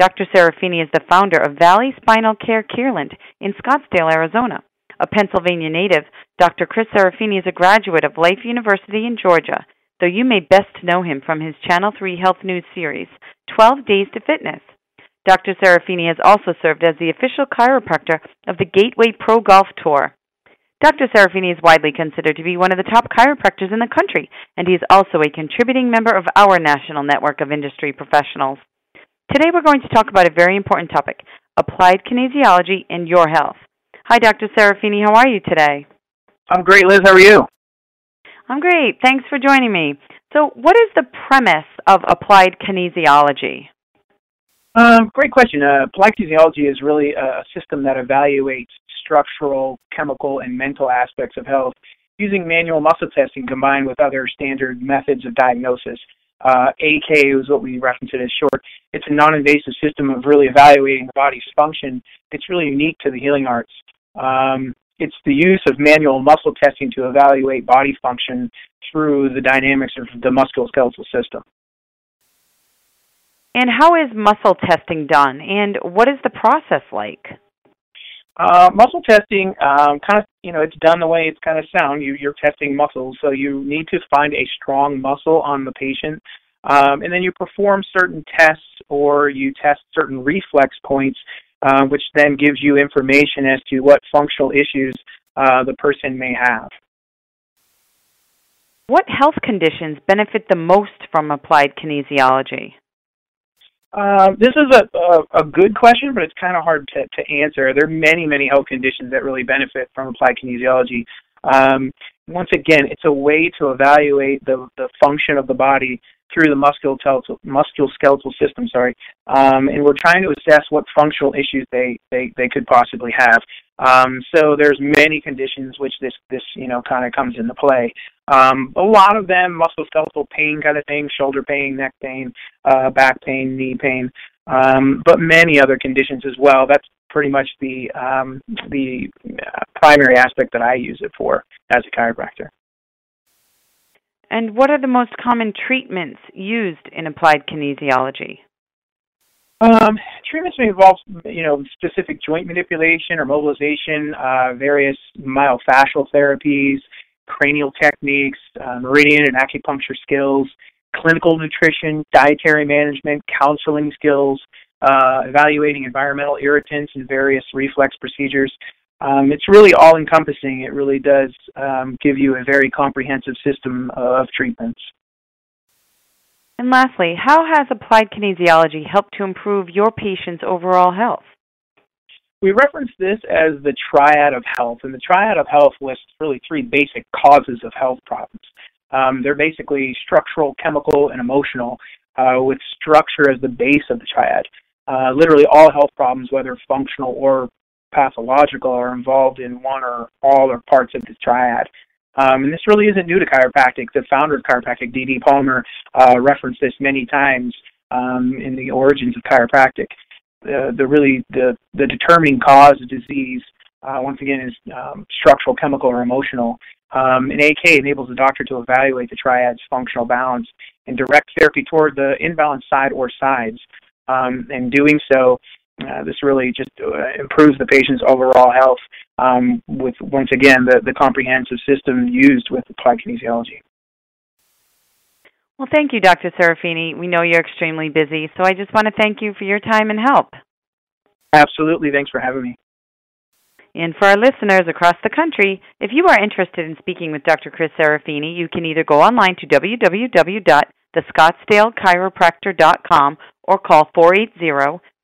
Dr. Serafini is the founder of Valley Spinal Care Kierland in Scottsdale, Arizona. A Pennsylvania native, Dr. Chris Serafini is a graduate of Life University in Georgia, though you may best know him from his Channel 3 Health News series, 12 Days to Fitness. Dr. Serafini has also served as the official chiropractor of the Gateway Pro Golf Tour. Dr. Serafini is widely considered to be one of the top chiropractors in the country, and he is also a contributing member of our national network of industry professionals. Today we're going to talk about a very important topic applied kinesiology in your health. Hi, Dr. Serafini. How are you today? I'm great, Liz. How are you? I'm great. Thanks for joining me. So, what is the premise of applied kinesiology? Um, great question. Uh, applied kinesiology is really a system that evaluates structural, chemical, and mental aspects of health using manual muscle testing combined with other standard methods of diagnosis. Uh, AK is what we reference it as short. It's a non-invasive system of really evaluating the body's function. It's really unique to the healing arts. Um, it's the use of manual muscle testing to evaluate body function through the dynamics of the musculoskeletal system. And how is muscle testing done, and what is the process like? Uh, muscle testing, um, kind of, you know, it's done the way it's kind of sound. You, you're testing muscles, so you need to find a strong muscle on the patient, um, and then you perform certain tests or you test certain reflex points, uh, which then gives you information as to what functional issues uh, the person may have. What health conditions benefit the most from applied kinesiology? Uh, this is a, a, a good question, but it's kind of hard to, to answer. There are many, many health conditions that really benefit from applied kinesiology. Um, once again, it's a way to evaluate the, the function of the body through the musculoskeletal, musculoskeletal system, sorry, um, and we're trying to assess what functional issues they, they, they could possibly have. Um, so there's many conditions which this this you know kind of comes into play. Um, a lot of them musculoskeletal pain kind of thing, shoulder pain, neck pain, uh, back pain, knee pain, um, but many other conditions as well. That's pretty much the um, the uh, primary aspect that I use it for as a chiropractor. And what are the most common treatments used in applied kinesiology? Um, treatments may involve, you know, specific joint manipulation or mobilization, uh, various myofascial therapies, cranial techniques, uh, meridian and acupuncture skills, clinical nutrition, dietary management, counseling skills, uh, evaluating environmental irritants and various reflex procedures. Um, it's really all encompassing. It really does um, give you a very comprehensive system of treatments. And lastly, how has applied kinesiology helped to improve your patient's overall health? We reference this as the triad of health, and the triad of health lists really three basic causes of health problems. Um, they're basically structural, chemical, and emotional, uh, with structure as the base of the triad. Uh, literally, all health problems, whether functional or pathological, are involved in one or all or parts of the triad. Um, and this really isn't new to chiropractic. The founder of chiropractic, D.D. Palmer, uh, referenced this many times um, in the origins of chiropractic. The, the really the, the determining cause of disease, uh, once again, is um, structural, chemical, or emotional. Um, and AK enables the doctor to evaluate the triad's functional balance and direct therapy toward the imbalanced side or sides. Um, and doing so, uh, this really just uh, improves the patient's overall health um, with, once again, the, the comprehensive system used with applied kinesiology. Well, thank you, Dr. Serafini. We know you're extremely busy, so I just want to thank you for your time and help. Absolutely. Thanks for having me. And for our listeners across the country, if you are interested in speaking with Dr. Chris Serafini, you can either go online to www.thescottsdalechiropractor.com or call 480